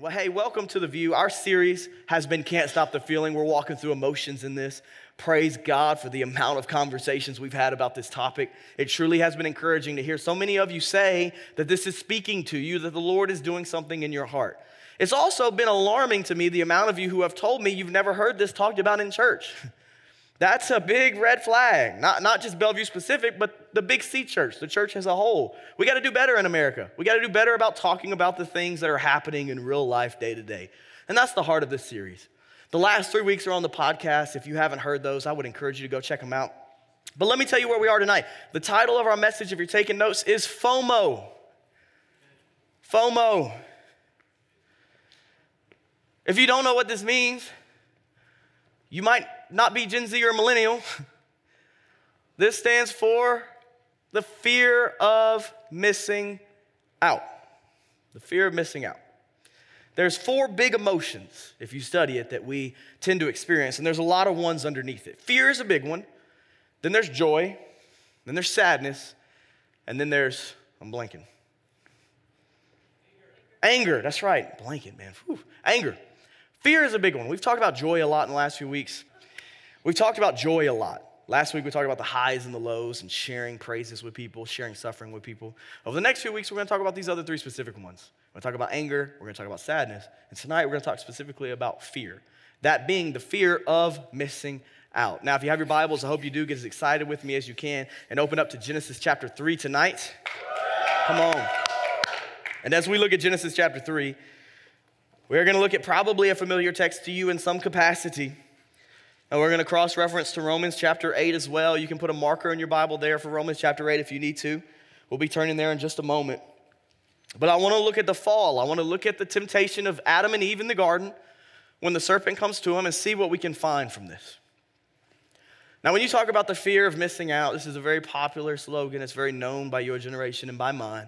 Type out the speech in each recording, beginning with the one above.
Well, hey, welcome to The Vue. Our series has been Can't Stop the Feeling. We're walking through emotions in this. Praise God for the amount of conversations we've had about this topic. It truly has been encouraging to hear so many of you say that this is speaking to you, that the Lord is doing something in your heart. It's also been alarming to me the amount of you who have told me you've never heard this talked about in church. That's a big red flag. Not, not just Bellevue specific, but the big C church, the church as a whole. We got to do better in America. We got to do better about talking about the things that are happening in real life day to day. And that's the heart of this series. The last three weeks are on the podcast. If you haven't heard those, I would encourage you to go check them out. But let me tell you where we are tonight. The title of our message, if you're taking notes, is FOMO. FOMO. If you don't know what this means, you might not be Gen Z or millennial. This stands for the fear of missing out. The fear of missing out. There's four big emotions, if you study it, that we tend to experience, and there's a lot of ones underneath it. Fear is a big one, then there's joy, then there's sadness, and then there's, I'm blanking. Anger, that's right. Blanket, man. Whew. Anger. Fear is a big one. We've talked about joy a lot in the last few weeks. We've talked about joy a lot. Last week we talked about the highs and the lows and sharing praises with people, sharing suffering with people. Over the next few weeks, we're going to talk about these other three specific ones. We're going to talk about anger, we're going to talk about sadness, and tonight we're going to talk specifically about fear. That being the fear of missing out. Now, if you have your Bibles, I hope you do get as excited with me as you can and open up to Genesis chapter 3 tonight. Come on. And as we look at Genesis chapter 3, we're going to look at probably a familiar text to you in some capacity. And we're going to cross reference to Romans chapter 8 as well. You can put a marker in your Bible there for Romans chapter 8 if you need to. We'll be turning there in just a moment. But I want to look at the fall. I want to look at the temptation of Adam and Eve in the garden when the serpent comes to them and see what we can find from this. Now, when you talk about the fear of missing out, this is a very popular slogan. It's very known by your generation and by mine.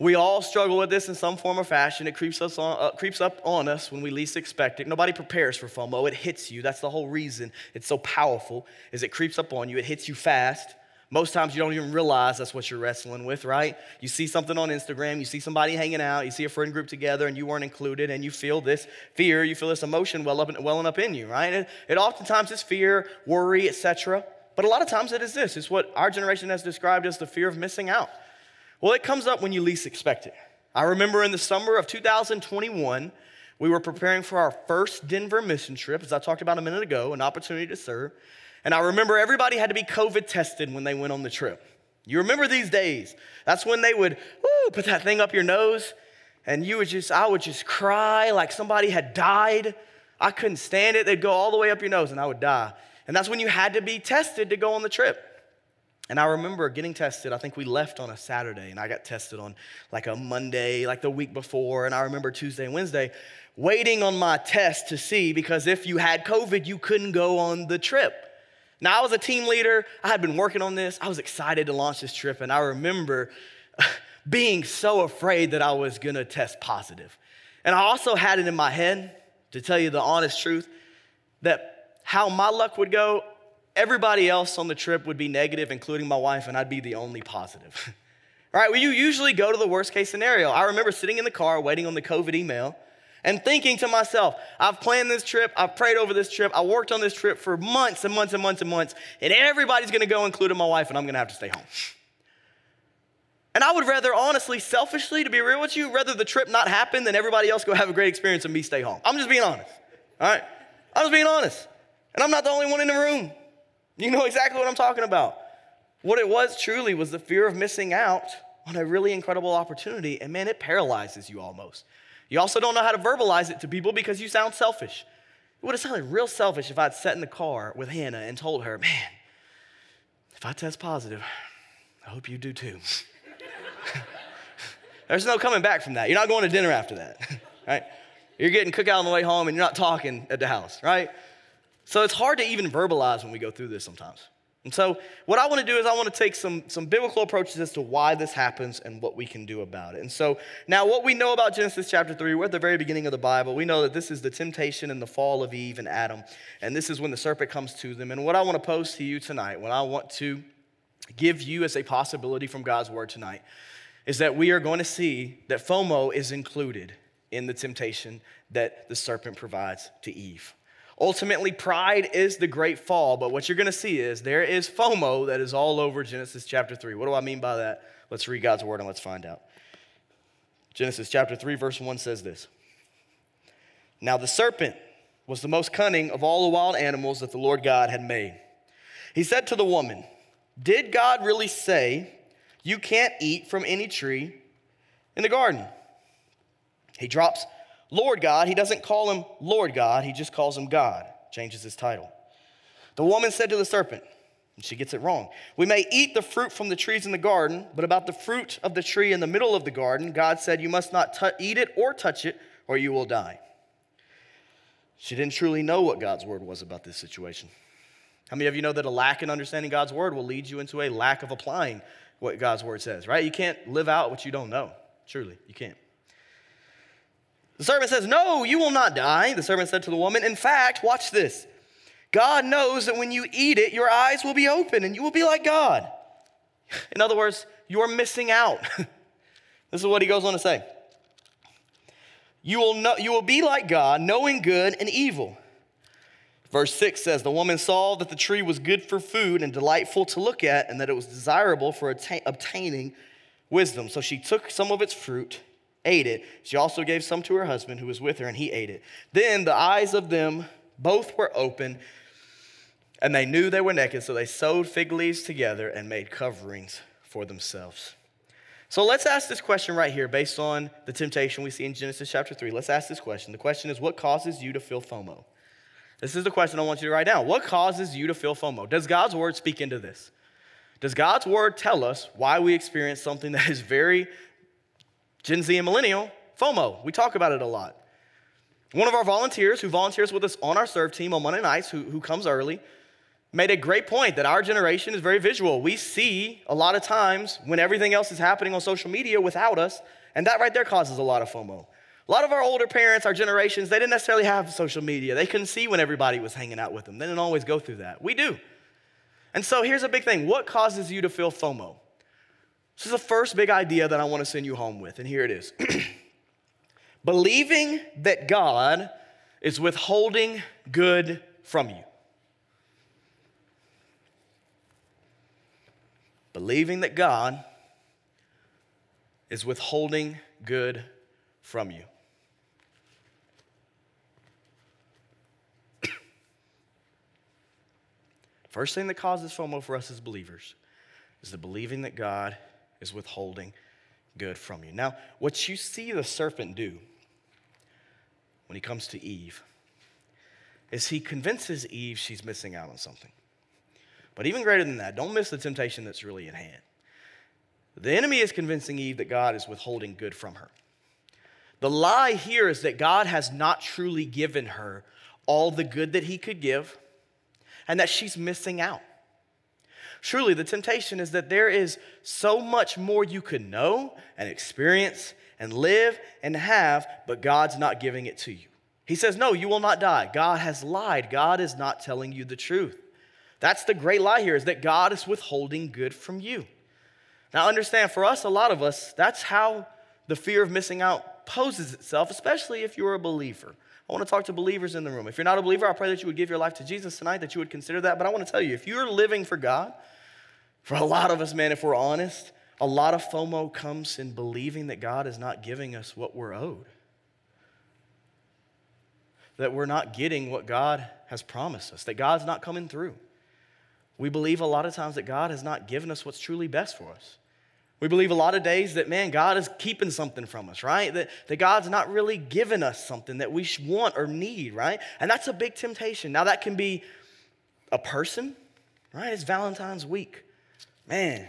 We all struggle with this in some form or fashion. It creeps, us on, uh, creeps up on us when we least expect it. Nobody prepares for FOMO. It hits you. That's the whole reason it's so powerful is it creeps up on you. It hits you fast. Most times you don't even realize that's what you're wrestling with, right? You see something on Instagram, you see somebody hanging out, you see a friend group together and you weren't included and you feel this fear, you feel this emotion well up, welling up in you, right? It, it oftentimes is fear, worry, etc. But a lot of times it is this. It's what our generation has described as the fear of missing out. Well, it comes up when you least expect it. I remember in the summer of 2021, we were preparing for our first Denver mission trip, as I talked about a minute ago, an opportunity to serve. And I remember everybody had to be COVID tested when they went on the trip. You remember these days? That's when they would put that thing up your nose, and you would just, I would just cry like somebody had died. I couldn't stand it. They'd go all the way up your nose, and I would die. And that's when you had to be tested to go on the trip. And I remember getting tested. I think we left on a Saturday, and I got tested on like a Monday, like the week before. And I remember Tuesday and Wednesday waiting on my test to see because if you had COVID, you couldn't go on the trip. Now, I was a team leader. I had been working on this. I was excited to launch this trip. And I remember being so afraid that I was going to test positive. And I also had it in my head, to tell you the honest truth, that how my luck would go, everybody else on the trip would be negative, including my wife, and I'd be the only positive. right? Well, you usually go to the worst case scenario. I remember sitting in the car waiting on the COVID email and thinking to myself, I've planned this trip, I've prayed over this trip, I worked on this trip for months and months and months and months, and everybody's gonna go, including my wife, and I'm gonna have to stay home. And I would rather, honestly, selfishly, to be real with you, rather the trip not happen than everybody else go have a great experience and me stay home. I'm just being honest, all right? I'm just being honest. And I'm not the only one in the room. You know exactly what I'm talking about. What it was truly was the fear of missing out on a really incredible opportunity. And man, it paralyzes you almost. You also don't know how to verbalize it to people because you sound selfish. It would have sounded real selfish if I'd sat in the car with Hannah and told her, man, if I test positive, I hope you do too. There's no coming back from that. You're not going to dinner after that, right? You're getting cookout on the way home and you're not talking at the house, right? So it's hard to even verbalize when we go through this sometimes. And so, what I want to do is, I want to take some, some biblical approaches as to why this happens and what we can do about it. And so, now what we know about Genesis chapter 3, we're at the very beginning of the Bible. We know that this is the temptation and the fall of Eve and Adam. And this is when the serpent comes to them. And what I want to pose to you tonight, what I want to give you as a possibility from God's word tonight, is that we are going to see that FOMO is included in the temptation that the serpent provides to Eve. Ultimately, pride is the great fall, but what you're going to see is there is FOMO that is all over Genesis chapter 3. What do I mean by that? Let's read God's word and let's find out. Genesis chapter 3, verse 1 says this Now the serpent was the most cunning of all the wild animals that the Lord God had made. He said to the woman, Did God really say, You can't eat from any tree in the garden? He drops Lord God. He doesn't call him Lord God, he just calls him God, changes his title. The woman said to the serpent, and she gets it wrong. We may eat the fruit from the trees in the garden, but about the fruit of the tree in the middle of the garden, God said, You must not t- eat it or touch it, or you will die. She didn't truly know what God's word was about this situation. How many of you know that a lack in understanding God's word will lead you into a lack of applying what God's word says, right? You can't live out what you don't know. Truly, you can't. The servant says, No, you will not die. The servant said to the woman, In fact, watch this. God knows that when you eat it, your eyes will be open and you will be like God. In other words, you're missing out. this is what he goes on to say. You will, know, you will be like God, knowing good and evil. Verse 6 says, The woman saw that the tree was good for food and delightful to look at, and that it was desirable for attain, obtaining wisdom. So she took some of its fruit, ate it. She also gave some to her husband who was with her, and he ate it. Then the eyes of them both were open, and they knew they were naked. So they sewed fig leaves together and made coverings for themselves. So let's ask this question right here based on the temptation we see in Genesis chapter 3. Let's ask this question. The question is what causes you to feel FOMO? This is the question I want you to write down. What causes you to feel FOMO? Does God's word speak into this? Does God's word tell us why we experience something that is very Gen Z and millennial FOMO? We talk about it a lot. One of our volunteers who volunteers with us on our serve team on Monday nights, who, who comes early, made a great point that our generation is very visual. We see a lot of times when everything else is happening on social media without us, and that right there causes a lot of FOMO. A lot of our older parents, our generations, they didn't necessarily have social media. They couldn't see when everybody was hanging out with them. They didn't always go through that. We do. And so here's a big thing what causes you to feel FOMO? This is the first big idea that I want to send you home with, and here it is believing that God is withholding good from you. believing that God is withholding good from you. First thing that causes FOMO for us as believers is the believing that God is withholding good from you. Now, what you see the serpent do when he comes to Eve is he convinces Eve she's missing out on something. But even greater than that, don't miss the temptation that's really at hand. The enemy is convincing Eve that God is withholding good from her. The lie here is that God has not truly given her all the good that he could give and that she's missing out. Truly, the temptation is that there is so much more you could know and experience and live and have, but God's not giving it to you. He says, No, you will not die. God has lied. God is not telling you the truth. That's the great lie here is that God is withholding good from you. Now, understand, for us, a lot of us, that's how the fear of missing out poses itself, especially if you're a believer. I want to talk to believers in the room. If you're not a believer, I pray that you would give your life to Jesus tonight, that you would consider that. But I want to tell you, if you're living for God, for a lot of us, man, if we're honest, a lot of FOMO comes in believing that God is not giving us what we're owed. That we're not getting what God has promised us, that God's not coming through. We believe a lot of times that God has not given us what's truly best for us. We believe a lot of days that, man, God is keeping something from us, right? That, that God's not really giving us something that we want or need, right? And that's a big temptation. Now, that can be a person, right? It's Valentine's week. Man,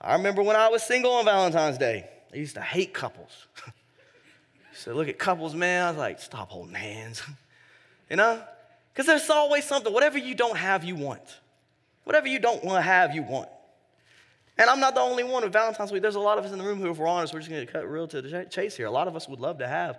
I remember when I was single on Valentine's Day, I used to hate couples. so look at couples, man. I was like, stop holding hands, you know? Because there's always something, whatever you don't have, you want. Whatever you don't want to have, you want. And I'm not the only one with Valentine's week. There's a lot of us in the room who, if we're honest, we're just going to cut real to the chase here. A lot of us would love to have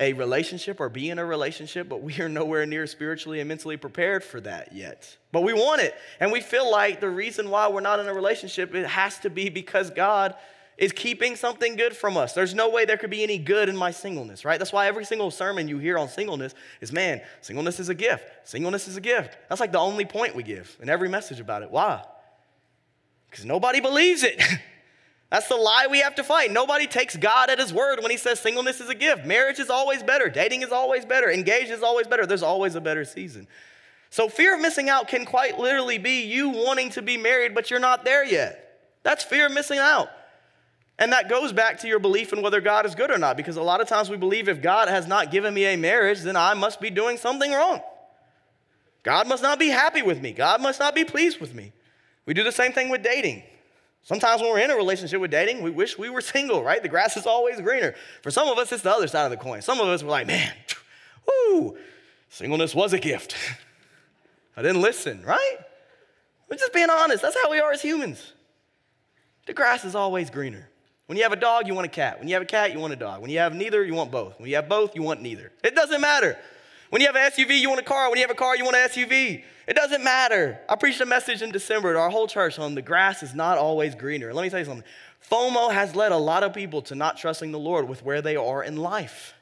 a relationship or be in a relationship, but we are nowhere near spiritually and mentally prepared for that yet. But we want it. And we feel like the reason why we're not in a relationship, it has to be because God is keeping something good from us. There's no way there could be any good in my singleness, right? That's why every single sermon you hear on singleness is man, singleness is a gift. Singleness is a gift. That's like the only point we give in every message about it. Why? Because nobody believes it. That's the lie we have to fight. Nobody takes God at his word when he says singleness is a gift. Marriage is always better. Dating is always better. Engaged is always better. There's always a better season. So, fear of missing out can quite literally be you wanting to be married, but you're not there yet. That's fear of missing out. And that goes back to your belief in whether God is good or not, because a lot of times we believe if God has not given me a marriage, then I must be doing something wrong. God must not be happy with me. God must not be pleased with me. We do the same thing with dating. Sometimes when we're in a relationship with dating, we wish we were single, right? The grass is always greener. For some of us, it's the other side of the coin. Some of us were like, man, whoo, singleness was a gift. I didn't listen, right? We're just being honest. That's how we are as humans. The grass is always greener. When you have a dog, you want a cat. When you have a cat, you want a dog. When you have neither, you want both. When you have both, you want neither. It doesn't matter. When you have an SUV, you want a car. When you have a car, you want an SUV. It doesn't matter. I preached a message in December to our whole church on the grass is not always greener. Let me tell you something. FOMO has led a lot of people to not trusting the Lord with where they are in life.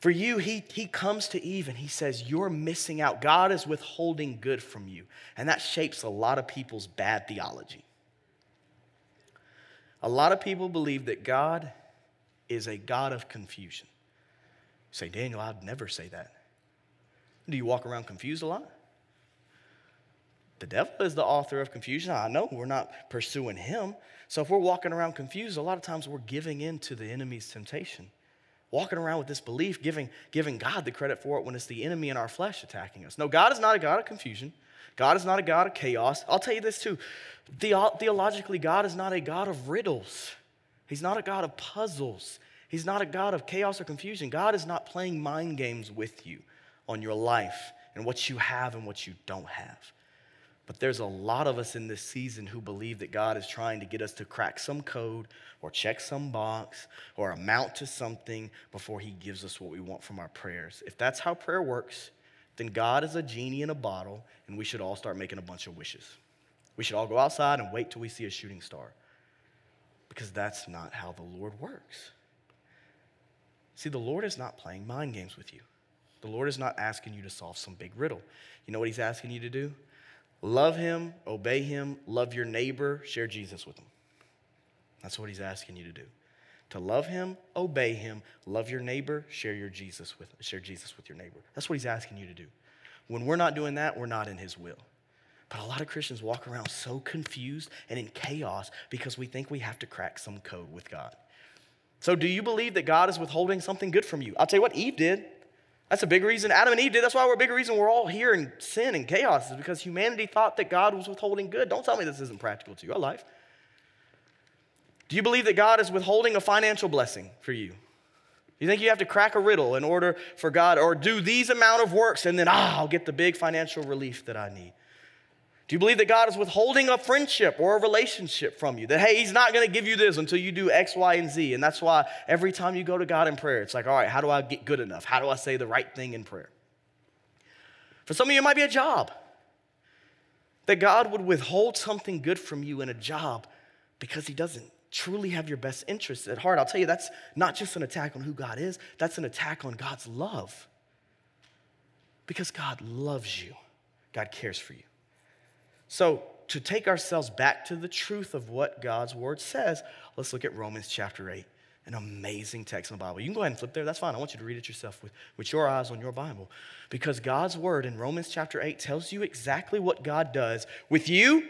For you, he, he comes to Eve and he says, You're missing out. God is withholding good from you. And that shapes a lot of people's bad theology. A lot of people believe that God is a God of confusion. Say, Daniel, I'd never say that. Do you walk around confused a lot? The devil is the author of confusion. I know we're not pursuing him. So if we're walking around confused, a lot of times we're giving in to the enemy's temptation. Walking around with this belief, giving, giving God the credit for it when it's the enemy in our flesh attacking us. No, God is not a God of confusion. God is not a God of chaos. I'll tell you this too. The, theologically, God is not a God of riddles. He's not a God of puzzles. He's not a God of chaos or confusion. God is not playing mind games with you on your life and what you have and what you don't have. But there's a lot of us in this season who believe that God is trying to get us to crack some code or check some box or amount to something before He gives us what we want from our prayers. If that's how prayer works, then God is a genie in a bottle and we should all start making a bunch of wishes. We should all go outside and wait till we see a shooting star because that's not how the Lord works. See, the Lord is not playing mind games with you. The Lord is not asking you to solve some big riddle. You know what He's asking you to do? Love Him, obey Him, love your neighbor, share Jesus with them. That's what He's asking you to do. To love Him, obey Him, love your neighbor, share your Jesus with share Jesus with your neighbor. That's what He's asking you to do. When we're not doing that, we're not in His will. But a lot of Christians walk around so confused and in chaos because we think we have to crack some code with God. So, do you believe that God is withholding something good from you? I'll tell you what Eve did. That's a big reason Adam and Eve did. That's why we're a big reason we're all here in sin and chaos, is because humanity thought that God was withholding good. Don't tell me this isn't practical to your life. Do you believe that God is withholding a financial blessing for you? You think you have to crack a riddle in order for God, or do these amount of works and then, ah, I'll get the big financial relief that I need? Do you believe that God is withholding a friendship or a relationship from you? That, hey, He's not going to give you this until you do X, Y, and Z. And that's why every time you go to God in prayer, it's like, all right, how do I get good enough? How do I say the right thing in prayer? For some of you, it might be a job. That God would withhold something good from you in a job because He doesn't truly have your best interests at heart. I'll tell you, that's not just an attack on who God is, that's an attack on God's love. Because God loves you, God cares for you. So, to take ourselves back to the truth of what God's word says, let's look at Romans chapter 8, an amazing text in the Bible. You can go ahead and flip there, that's fine. I want you to read it yourself with, with your eyes on your Bible. Because God's word in Romans chapter 8 tells you exactly what God does with you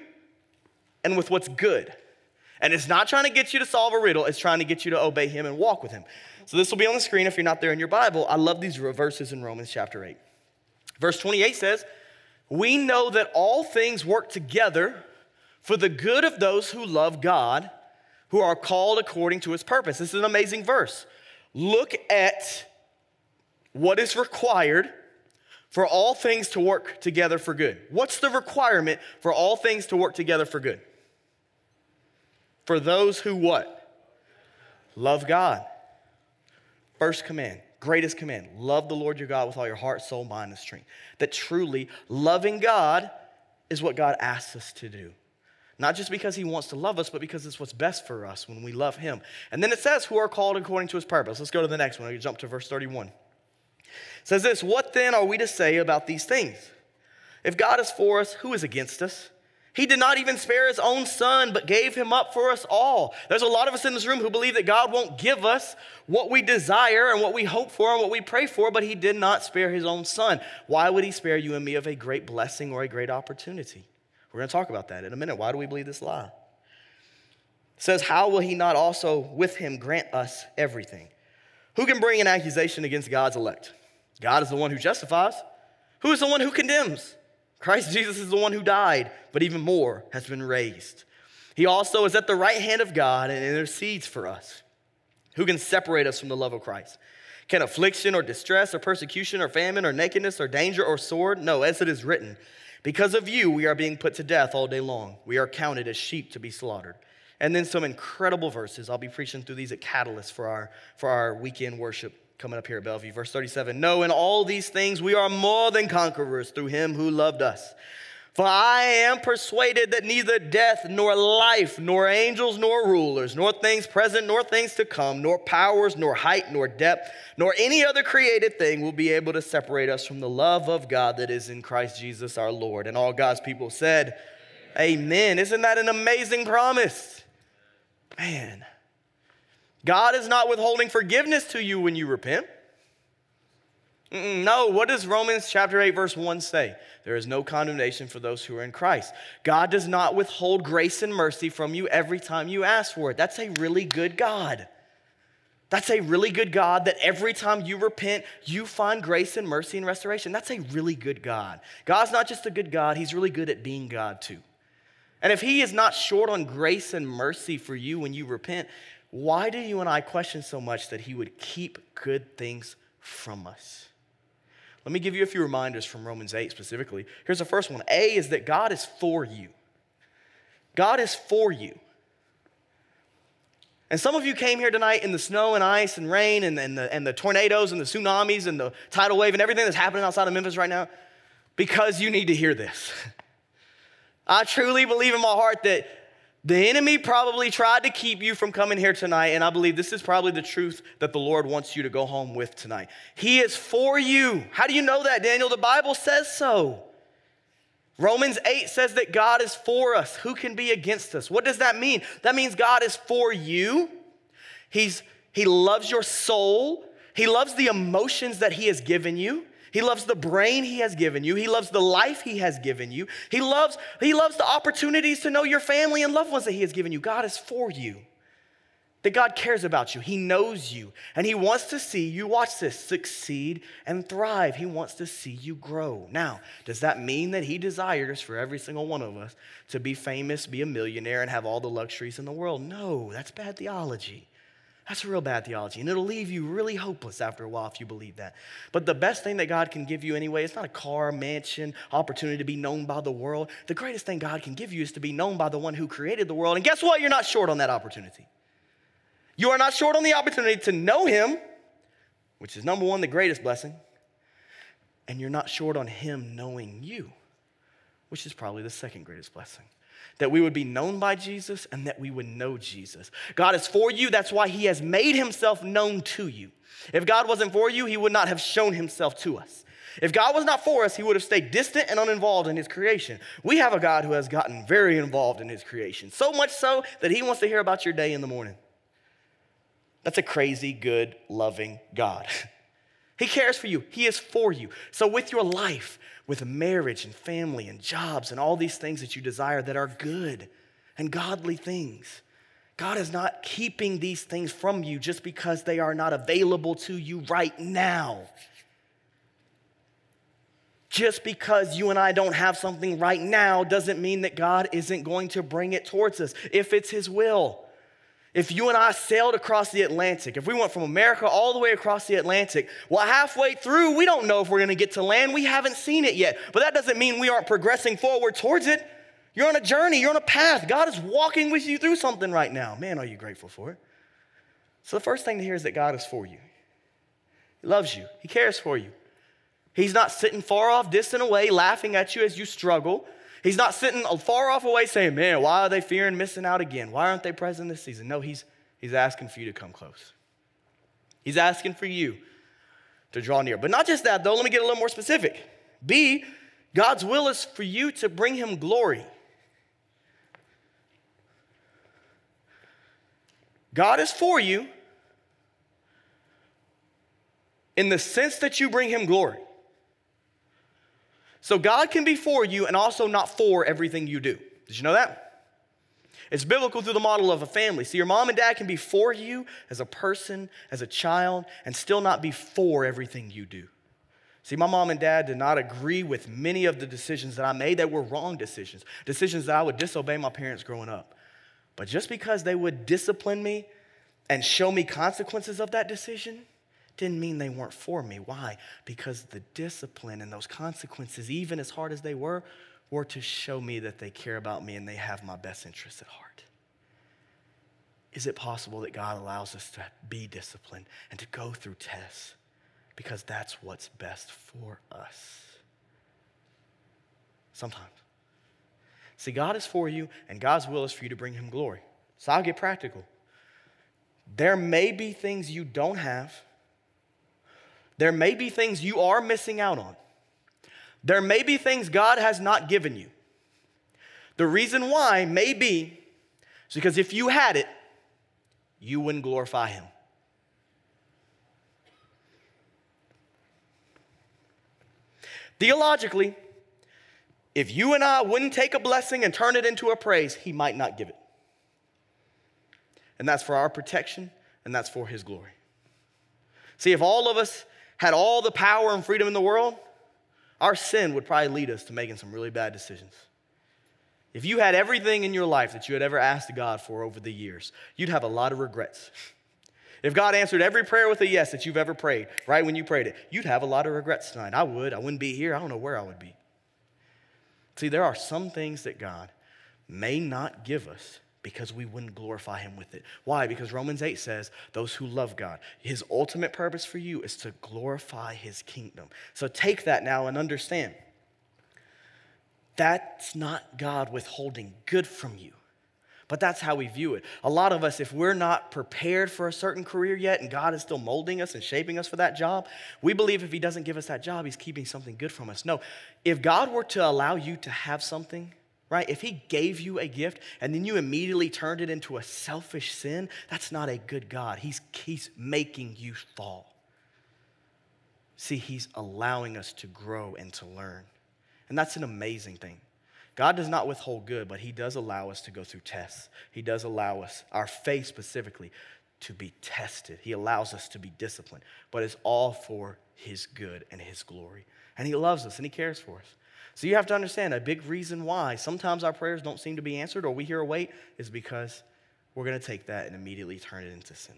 and with what's good. And it's not trying to get you to solve a riddle, it's trying to get you to obey Him and walk with Him. So this will be on the screen if you're not there in your Bible. I love these verses in Romans chapter 8. Verse 28 says, we know that all things work together for the good of those who love God, who are called according to his purpose. This is an amazing verse. Look at what is required for all things to work together for good. What's the requirement for all things to work together for good? For those who what? Love God. First command greatest command love the Lord your God with all your heart, soul, mind, and strength. That truly loving God is what God asks us to do. Not just because he wants to love us, but because it's what's best for us when we love him. And then it says, who are called according to his purpose. Let's go to the next one. I jump to verse 31. It says this What then are we to say about these things? If God is for us, who is against us? He did not even spare his own son, but gave him up for us all. There's a lot of us in this room who believe that God won't give us what we desire and what we hope for and what we pray for, but he did not spare his own son. Why would he spare you and me of a great blessing or a great opportunity? We're going to talk about that in a minute. Why do we believe this lie? It says, How will he not also with him grant us everything? Who can bring an accusation against God's elect? God is the one who justifies. Who is the one who condemns? Christ Jesus is the one who died, but even more has been raised. He also is at the right hand of God and intercedes for us. Who can separate us from the love of Christ? Can affliction or distress or persecution or famine or nakedness or danger or sword? No, as it is written, because of you we are being put to death all day long. We are counted as sheep to be slaughtered. And then some incredible verses. I'll be preaching through these at Catalyst for our, for our weekend worship coming up here at Bellevue. Verse 37 No, in all these things we are more than conquerors through him who loved us. For I am persuaded that neither death, nor life, nor angels, nor rulers, nor things present, nor things to come, nor powers, nor height, nor depth, nor any other created thing will be able to separate us from the love of God that is in Christ Jesus our Lord. And all God's people said, Amen. Isn't that an amazing promise? Man. God is not withholding forgiveness to you when you repent. No, what does Romans chapter 8, verse 1 say? There is no condemnation for those who are in Christ. God does not withhold grace and mercy from you every time you ask for it. That's a really good God. That's a really good God that every time you repent, you find grace and mercy and restoration. That's a really good God. God's not just a good God, He's really good at being God too. And if He is not short on grace and mercy for you when you repent, why do you and I question so much that He would keep good things from us? Let me give you a few reminders from Romans 8 specifically. Here's the first one A is that God is for you. God is for you. And some of you came here tonight in the snow and ice and rain and, and, the, and the tornadoes and the tsunamis and the tidal wave and everything that's happening outside of Memphis right now because you need to hear this. I truly believe in my heart that the enemy probably tried to keep you from coming here tonight, and I believe this is probably the truth that the Lord wants you to go home with tonight. He is for you. How do you know that, Daniel? The Bible says so. Romans 8 says that God is for us. Who can be against us? What does that mean? That means God is for you. He's, he loves your soul. He loves the emotions that He has given you. He loves the brain he has given you. He loves the life he has given you. He loves, he loves the opportunities to know your family and loved ones that he has given you. God is for you. That God cares about you. He knows you. And he wants to see you, watch this, succeed and thrive. He wants to see you grow. Now, does that mean that he desires for every single one of us to be famous, be a millionaire, and have all the luxuries in the world? No, that's bad theology. That's a real bad theology, and it'll leave you really hopeless after a while if you believe that. But the best thing that God can give you anyway, it's not a car, mansion, opportunity to be known by the world. The greatest thing God can give you is to be known by the one who created the world. And guess what? You're not short on that opportunity. You are not short on the opportunity to know Him, which is number one, the greatest blessing. And you're not short on Him knowing you, which is probably the second greatest blessing that we would be known by Jesus and that we would know Jesus. God is for you, that's why He has made Himself known to you. If God wasn't for you, He would not have shown Himself to us. If God was not for us, He would have stayed distant and uninvolved in His creation. We have a God who has gotten very involved in His creation, so much so that He wants to hear about your day in the morning. That's a crazy, good, loving God. he cares for you, He is for you. So, with your life, with marriage and family and jobs and all these things that you desire that are good and godly things. God is not keeping these things from you just because they are not available to you right now. Just because you and I don't have something right now doesn't mean that God isn't going to bring it towards us if it's His will. If you and I sailed across the Atlantic, if we went from America all the way across the Atlantic, well, halfway through, we don't know if we're gonna get to land. We haven't seen it yet. But that doesn't mean we aren't progressing forward towards it. You're on a journey, you're on a path. God is walking with you through something right now. Man, are you grateful for it? So the first thing to hear is that God is for you. He loves you, He cares for you. He's not sitting far off, distant away, laughing at you as you struggle. He's not sitting far off away saying, Man, why are they fearing missing out again? Why aren't they present this season? No, he's, he's asking for you to come close. He's asking for you to draw near. But not just that, though, let me get a little more specific. B, God's will is for you to bring him glory. God is for you in the sense that you bring him glory. So God can be for you and also not for everything you do. Did you know that? It's biblical through the model of a family. See, your mom and dad can be for you as a person, as a child, and still not be for everything you do. See, my mom and dad did not agree with many of the decisions that I made that were wrong decisions, decisions that I would disobey my parents growing up. But just because they would discipline me and show me consequences of that decision, didn't mean they weren't for me. Why? Because the discipline and those consequences, even as hard as they were, were to show me that they care about me and they have my best interests at heart. Is it possible that God allows us to be disciplined and to go through tests because that's what's best for us? Sometimes. See, God is for you, and God's will is for you to bring Him glory. So I'll get practical. There may be things you don't have there may be things you are missing out on. There may be things God has not given you. The reason why may be is because if you had it, you wouldn't glorify Him. Theologically, if you and I wouldn't take a blessing and turn it into a praise, He might not give it. And that's for our protection and that's for His glory. See, if all of us had all the power and freedom in the world, our sin would probably lead us to making some really bad decisions. If you had everything in your life that you had ever asked God for over the years, you'd have a lot of regrets. If God answered every prayer with a yes that you've ever prayed, right when you prayed it, you'd have a lot of regrets tonight. I would. I wouldn't be here. I don't know where I would be. See, there are some things that God may not give us because we wouldn't glorify him with it. Why? Because Romans 8 says, those who love God, his ultimate purpose for you is to glorify his kingdom. So take that now and understand. That's not God withholding good from you. But that's how we view it. A lot of us, if we're not prepared for a certain career yet and God is still molding us and shaping us for that job, we believe if He doesn't give us that job, He's keeping something good from us. No, if God were to allow you to have something right? If he gave you a gift and then you immediately turned it into a selfish sin, that's not a good God. He's, he's making you fall. See, he's allowing us to grow and to learn. And that's an amazing thing. God does not withhold good, but he does allow us to go through tests. He does allow us, our faith specifically, to be tested. He allows us to be disciplined, but it's all for his good and his glory. And he loves us and he cares for us. So you have to understand a big reason why sometimes our prayers don't seem to be answered or we hear a wait is because we're going to take that and immediately turn it into sin.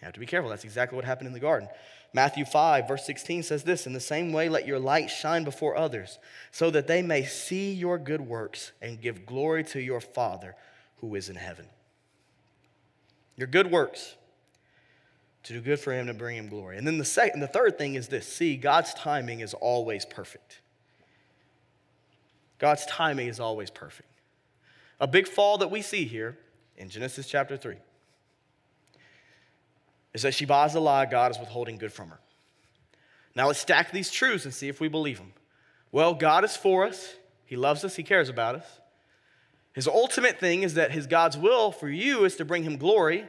You have to be careful. That's exactly what happened in the garden. Matthew 5, verse 16 says this In the same way, let your light shine before others, so that they may see your good works and give glory to your Father who is in heaven. Your good works to do good for him to bring him glory. And then the second, the third thing is this see, God's timing is always perfect. God's timing is always perfect. A big fall that we see here in Genesis chapter 3 is that she buys a lie God is withholding good from her. Now let's stack these truths and see if we believe them. Well, God is for us, He loves us, He cares about us. His ultimate thing is that His God's will for you is to bring Him glory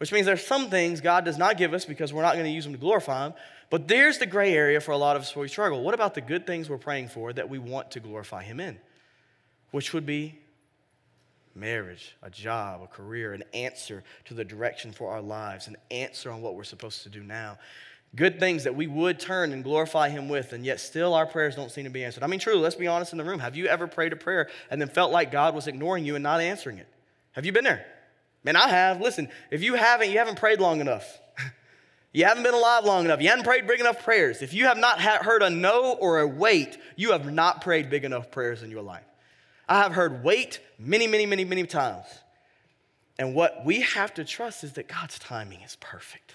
which means there's some things God does not give us because we're not going to use them to glorify Him. But there's the gray area for a lot of us where we struggle. What about the good things we're praying for that we want to glorify Him in? Which would be marriage, a job, a career, an answer to the direction for our lives, an answer on what we're supposed to do now. Good things that we would turn and glorify Him with, and yet still our prayers don't seem to be answered. I mean, truly, let's be honest in the room. Have you ever prayed a prayer and then felt like God was ignoring you and not answering it? Have you been there? Man, I have. Listen, if you haven't, you haven't prayed long enough. you haven't been alive long enough. You haven't prayed big enough prayers. If you have not heard a no or a wait, you have not prayed big enough prayers in your life. I have heard wait many, many, many, many times. And what we have to trust is that God's timing is perfect.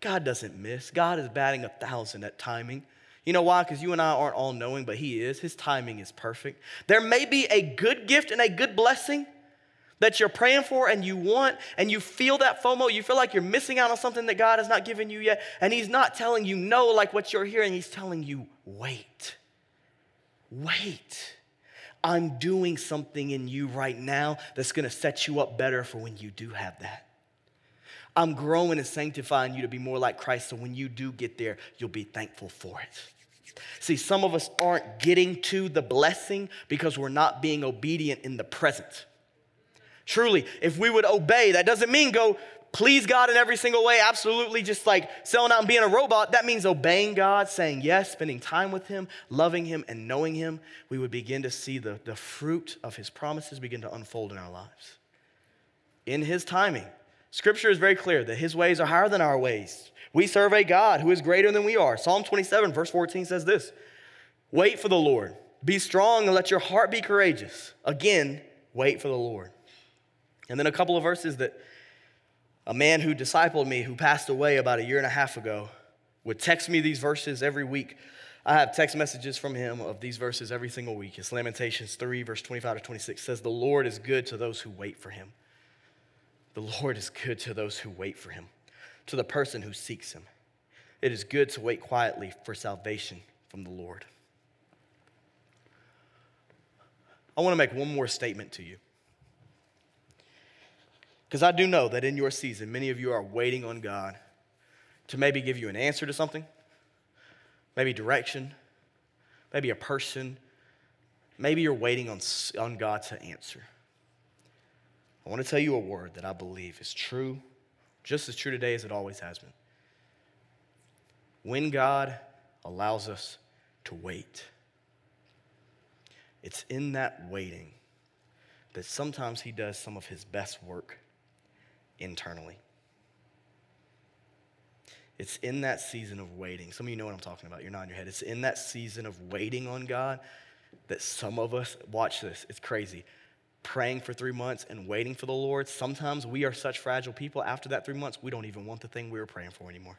God doesn't miss. God is batting a thousand at timing. You know why? Because you and I aren't all knowing, but He is. His timing is perfect. There may be a good gift and a good blessing that you're praying for and you want, and you feel that FOMO. You feel like you're missing out on something that God has not given you yet. And He's not telling you no, like what you're hearing. He's telling you, wait. Wait. I'm doing something in you right now that's gonna set you up better for when you do have that. I'm growing and sanctifying you to be more like Christ, so when you do get there, you'll be thankful for it. See, some of us aren't getting to the blessing because we're not being obedient in the present. Truly, if we would obey, that doesn't mean go please God in every single way, absolutely just like selling out and being a robot. That means obeying God, saying yes, spending time with Him, loving Him, and knowing Him. We would begin to see the, the fruit of His promises begin to unfold in our lives. In His timing, Scripture is very clear that His ways are higher than our ways. We serve a God who is greater than we are. Psalm 27, verse 14 says this Wait for the Lord, be strong, and let your heart be courageous. Again, wait for the Lord. And then a couple of verses that a man who discipled me, who passed away about a year and a half ago, would text me these verses every week. I have text messages from him of these verses every single week. It's Lamentations 3, verse 25 to 26 says, The Lord is good to those who wait for him. The Lord is good to those who wait for him, to the person who seeks him. It is good to wait quietly for salvation from the Lord. I want to make one more statement to you. Because I do know that in your season, many of you are waiting on God to maybe give you an answer to something, maybe direction, maybe a person. Maybe you're waiting on, on God to answer. I want to tell you a word that I believe is true, just as true today as it always has been. When God allows us to wait, it's in that waiting that sometimes He does some of His best work internally. It's in that season of waiting. Some of you know what I'm talking about. You're nodding your head. It's in that season of waiting on God that some of us, watch this, it's crazy. Praying for three months and waiting for the Lord. Sometimes we are such fragile people. After that three months, we don't even want the thing we were praying for anymore.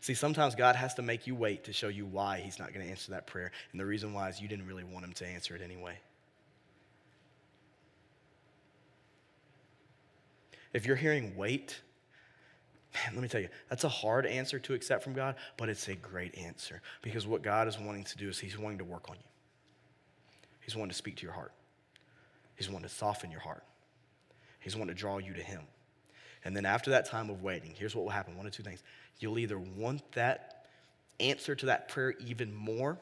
See, sometimes God has to make you wait to show you why He's not going to answer that prayer. And the reason why is you didn't really want Him to answer it anyway. If you're hearing wait, man, let me tell you, that's a hard answer to accept from God, but it's a great answer because what God is wanting to do is He's wanting to work on you. He's wanting to speak to your heart, He's wanting to soften your heart, He's wanting to draw you to Him. And then after that time of waiting, here's what will happen one of two things. You'll either want that answer to that prayer even more,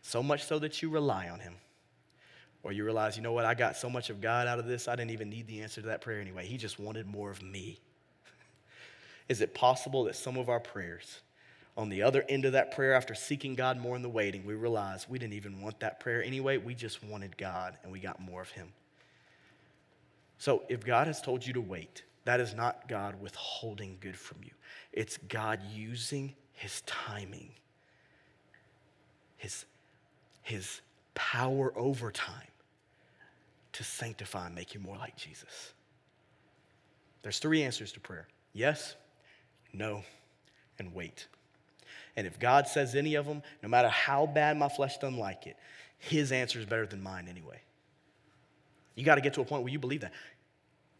so much so that you rely on Him, or you realize, you know what, I got so much of God out of this, I didn't even need the answer to that prayer anyway. He just wanted more of me. Is it possible that some of our prayers, on the other end of that prayer, after seeking God more in the waiting, we realize we didn't even want that prayer anyway. We just wanted God and we got more of Him. So if God has told you to wait, that is not God withholding good from you. It's God using His timing, His, his power over time to sanctify and make you more like Jesus? There's three answers to prayer yes, no, and wait. And if God says any of them, no matter how bad my flesh doesn't like it, his answer is better than mine anyway. You got to get to a point where you believe that.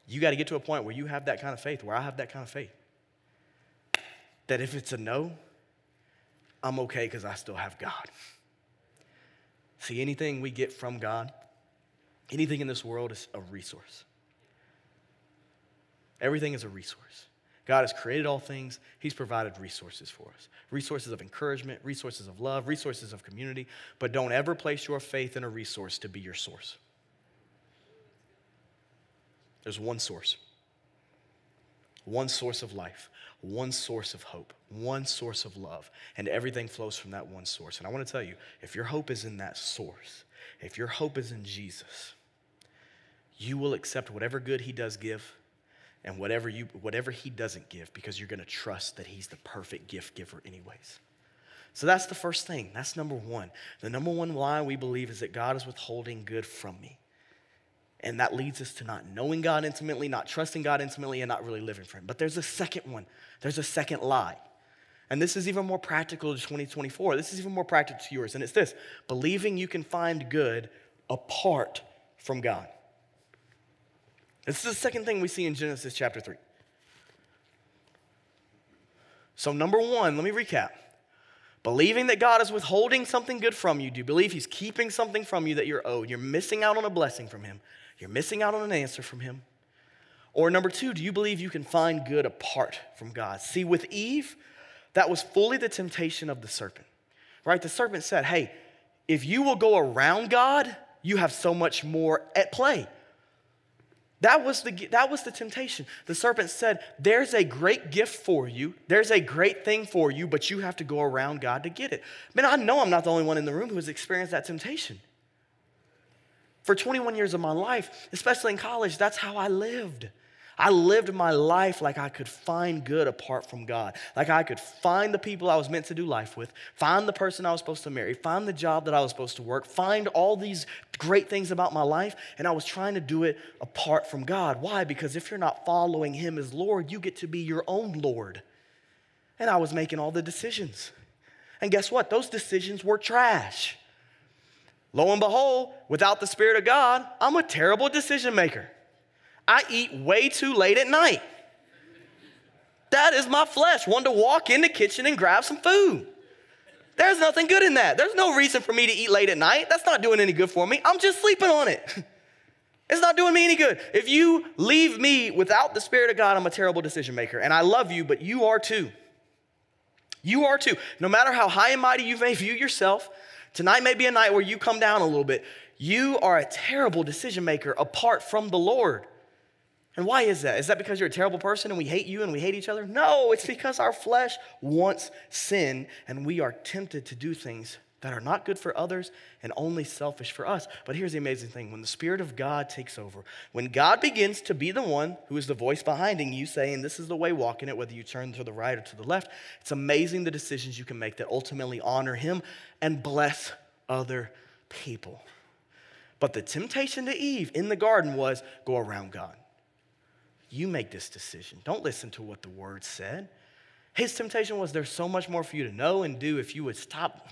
You got to get to a point where you have that kind of faith, where I have that kind of faith. That if it's a no, I'm okay because I still have God. See, anything we get from God, Anything in this world is a resource. Everything is a resource. God has created all things. He's provided resources for us resources of encouragement, resources of love, resources of community. But don't ever place your faith in a resource to be your source. There's one source, one source of life, one source of hope, one source of love, and everything flows from that one source. And I want to tell you if your hope is in that source, if your hope is in Jesus, you will accept whatever good he does give and whatever, you, whatever he doesn't give because you're going to trust that he's the perfect gift giver, anyways. So that's the first thing. That's number one. The number one lie we believe is that God is withholding good from me. And that leads us to not knowing God intimately, not trusting God intimately, and not really living for Him. But there's a second one. There's a second lie. And this is even more practical to 2024. This is even more practical to yours. And it's this believing you can find good apart from God. This is the second thing we see in Genesis chapter 3. So, number one, let me recap. Believing that God is withholding something good from you. Do you believe He's keeping something from you that you're owed? You're missing out on a blessing from Him. You're missing out on an answer from Him. Or number two, do you believe you can find good apart from God? See, with Eve, that was fully the temptation of the serpent, right? The serpent said, Hey, if you will go around God, you have so much more at play. That was, the, that was the temptation. The serpent said, There's a great gift for you. There's a great thing for you, but you have to go around God to get it. Man, I know I'm not the only one in the room who has experienced that temptation. For 21 years of my life, especially in college, that's how I lived. I lived my life like I could find good apart from God. Like I could find the people I was meant to do life with, find the person I was supposed to marry, find the job that I was supposed to work, find all these great things about my life, and I was trying to do it apart from God. Why? Because if you're not following Him as Lord, you get to be your own Lord. And I was making all the decisions. And guess what? Those decisions were trash. Lo and behold, without the Spirit of God, I'm a terrible decision maker. I eat way too late at night. That is my flesh, one to walk in the kitchen and grab some food. There's nothing good in that. There's no reason for me to eat late at night. That's not doing any good for me. I'm just sleeping on it. It's not doing me any good. If you leave me without the Spirit of God, I'm a terrible decision maker. And I love you, but you are too. You are too. No matter how high and mighty you may view yourself, tonight may be a night where you come down a little bit. You are a terrible decision maker apart from the Lord. And why is that? Is that because you're a terrible person and we hate you and we hate each other? No, it's because our flesh wants sin and we are tempted to do things that are not good for others and only selfish for us. But here's the amazing thing when the Spirit of God takes over, when God begins to be the one who is the voice behind you saying, This is the way, walk in it, whether you turn to the right or to the left, it's amazing the decisions you can make that ultimately honor Him and bless other people. But the temptation to Eve in the garden was go around God. You make this decision. Don't listen to what the word said. His temptation was there's so much more for you to know and do if you would stop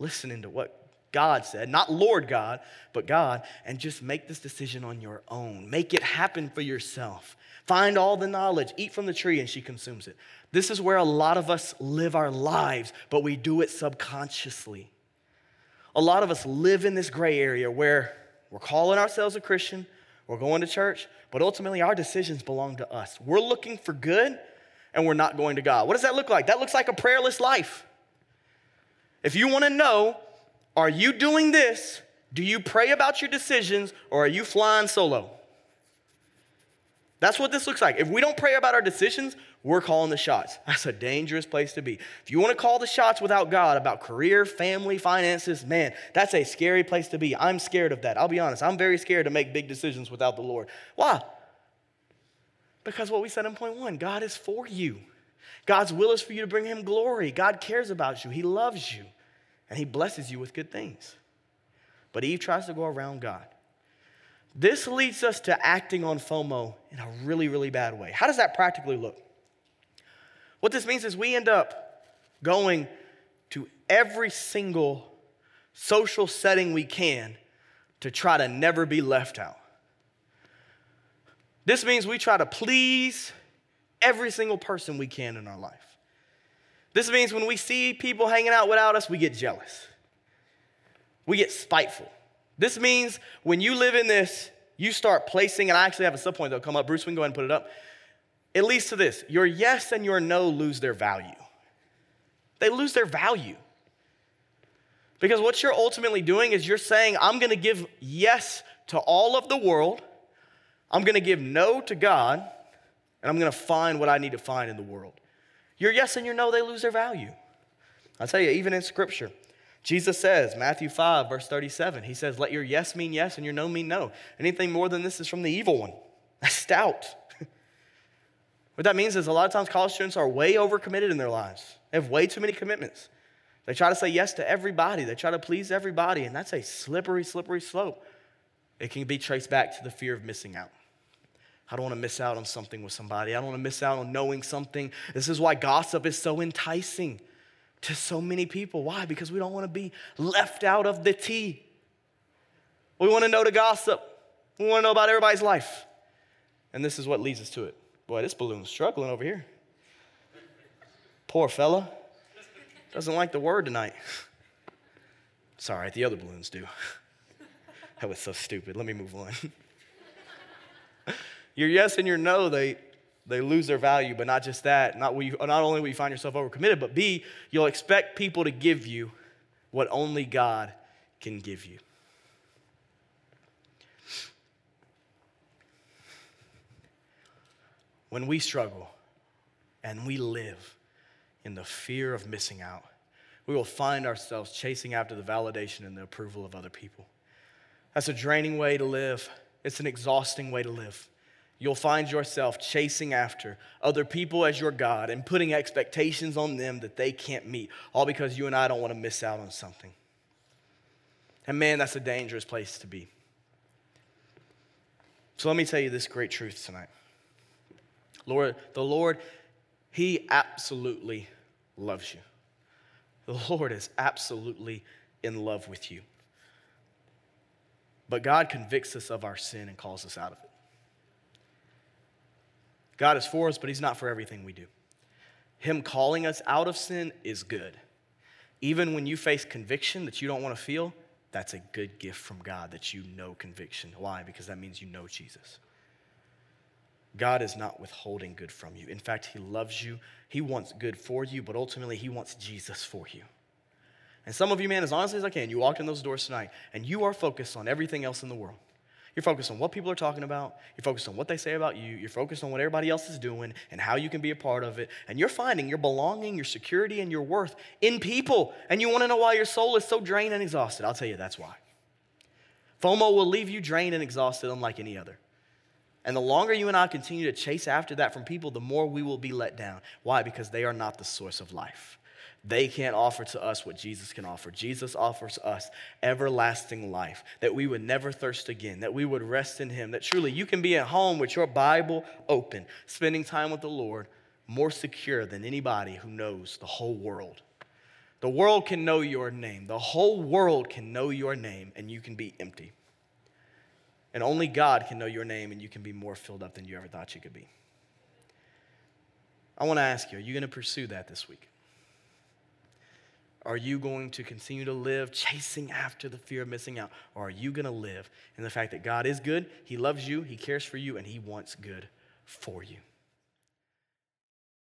listening to what God said, not Lord God, but God, and just make this decision on your own. Make it happen for yourself. Find all the knowledge, eat from the tree, and she consumes it. This is where a lot of us live our lives, but we do it subconsciously. A lot of us live in this gray area where we're calling ourselves a Christian, we're going to church, but ultimately our decisions belong to us. We're looking for good and we're not going to God. What does that look like? That looks like a prayerless life. If you want to know, are you doing this? Do you pray about your decisions or are you flying solo? That's what this looks like. If we don't pray about our decisions, we're calling the shots. That's a dangerous place to be. If you want to call the shots without God about career, family, finances, man, that's a scary place to be. I'm scared of that. I'll be honest. I'm very scared to make big decisions without the Lord. Why? Because what we said in point one God is for you. God's will is for you to bring him glory. God cares about you, he loves you, and he blesses you with good things. But Eve tries to go around God. This leads us to acting on FOMO in a really, really bad way. How does that practically look? What this means is we end up going to every single social setting we can to try to never be left out. This means we try to please every single person we can in our life. This means when we see people hanging out without us, we get jealous. We get spiteful. This means when you live in this, you start placing, and I actually have a subpoint that'll come up. Bruce, we can go ahead and put it up. It leads to this your yes and your no lose their value. They lose their value. Because what you're ultimately doing is you're saying, I'm gonna give yes to all of the world, I'm gonna give no to God, and I'm gonna find what I need to find in the world. Your yes and your no, they lose their value. I tell you, even in scripture, Jesus says, Matthew 5, verse 37, he says, Let your yes mean yes and your no mean no. Anything more than this is from the evil one. That's stout. What that means is a lot of times college students are way overcommitted in their lives. They have way too many commitments. They try to say yes to everybody, they try to please everybody, and that's a slippery, slippery slope. It can be traced back to the fear of missing out. I don't want to miss out on something with somebody. I don't want to miss out on knowing something. This is why gossip is so enticing to so many people. Why? Because we don't want to be left out of the tea. We want to know the gossip. We want to know about everybody's life. And this is what leads us to it. Boy, this balloon's struggling over here. Poor fella. Doesn't like the word tonight. Sorry, the other balloons do. That was so stupid. Let me move on. your yes and your no, they, they lose their value, but not just that. Not, you, not only will you find yourself overcommitted, but B, you'll expect people to give you what only God can give you. When we struggle and we live in the fear of missing out, we will find ourselves chasing after the validation and the approval of other people. That's a draining way to live, it's an exhausting way to live. You'll find yourself chasing after other people as your God and putting expectations on them that they can't meet, all because you and I don't want to miss out on something. And man, that's a dangerous place to be. So let me tell you this great truth tonight. Lord, the Lord, He absolutely loves you. The Lord is absolutely in love with you. But God convicts us of our sin and calls us out of it. God is for us, but He's not for everything we do. Him calling us out of sin is good. Even when you face conviction that you don't want to feel, that's a good gift from God that you know conviction. Why? Because that means you know Jesus. God is not withholding good from you. In fact, He loves you. He wants good for you, but ultimately, He wants Jesus for you. And some of you, man, as honestly as I can, you walked in those doors tonight and you are focused on everything else in the world. You're focused on what people are talking about. You're focused on what they say about you. You're focused on what everybody else is doing and how you can be a part of it. And you're finding your belonging, your security, and your worth in people. And you want to know why your soul is so drained and exhausted. I'll tell you that's why. FOMO will leave you drained and exhausted unlike any other. And the longer you and I continue to chase after that from people, the more we will be let down. Why? Because they are not the source of life. They can't offer to us what Jesus can offer. Jesus offers us everlasting life, that we would never thirst again, that we would rest in Him, that truly you can be at home with your Bible open, spending time with the Lord, more secure than anybody who knows the whole world. The world can know your name, the whole world can know your name, and you can be empty. And only God can know your name, and you can be more filled up than you ever thought you could be. I want to ask you, are you going to pursue that this week? Are you going to continue to live chasing after the fear of missing out? Or are you going to live in the fact that God is good, He loves you, He cares for you, and He wants good for you?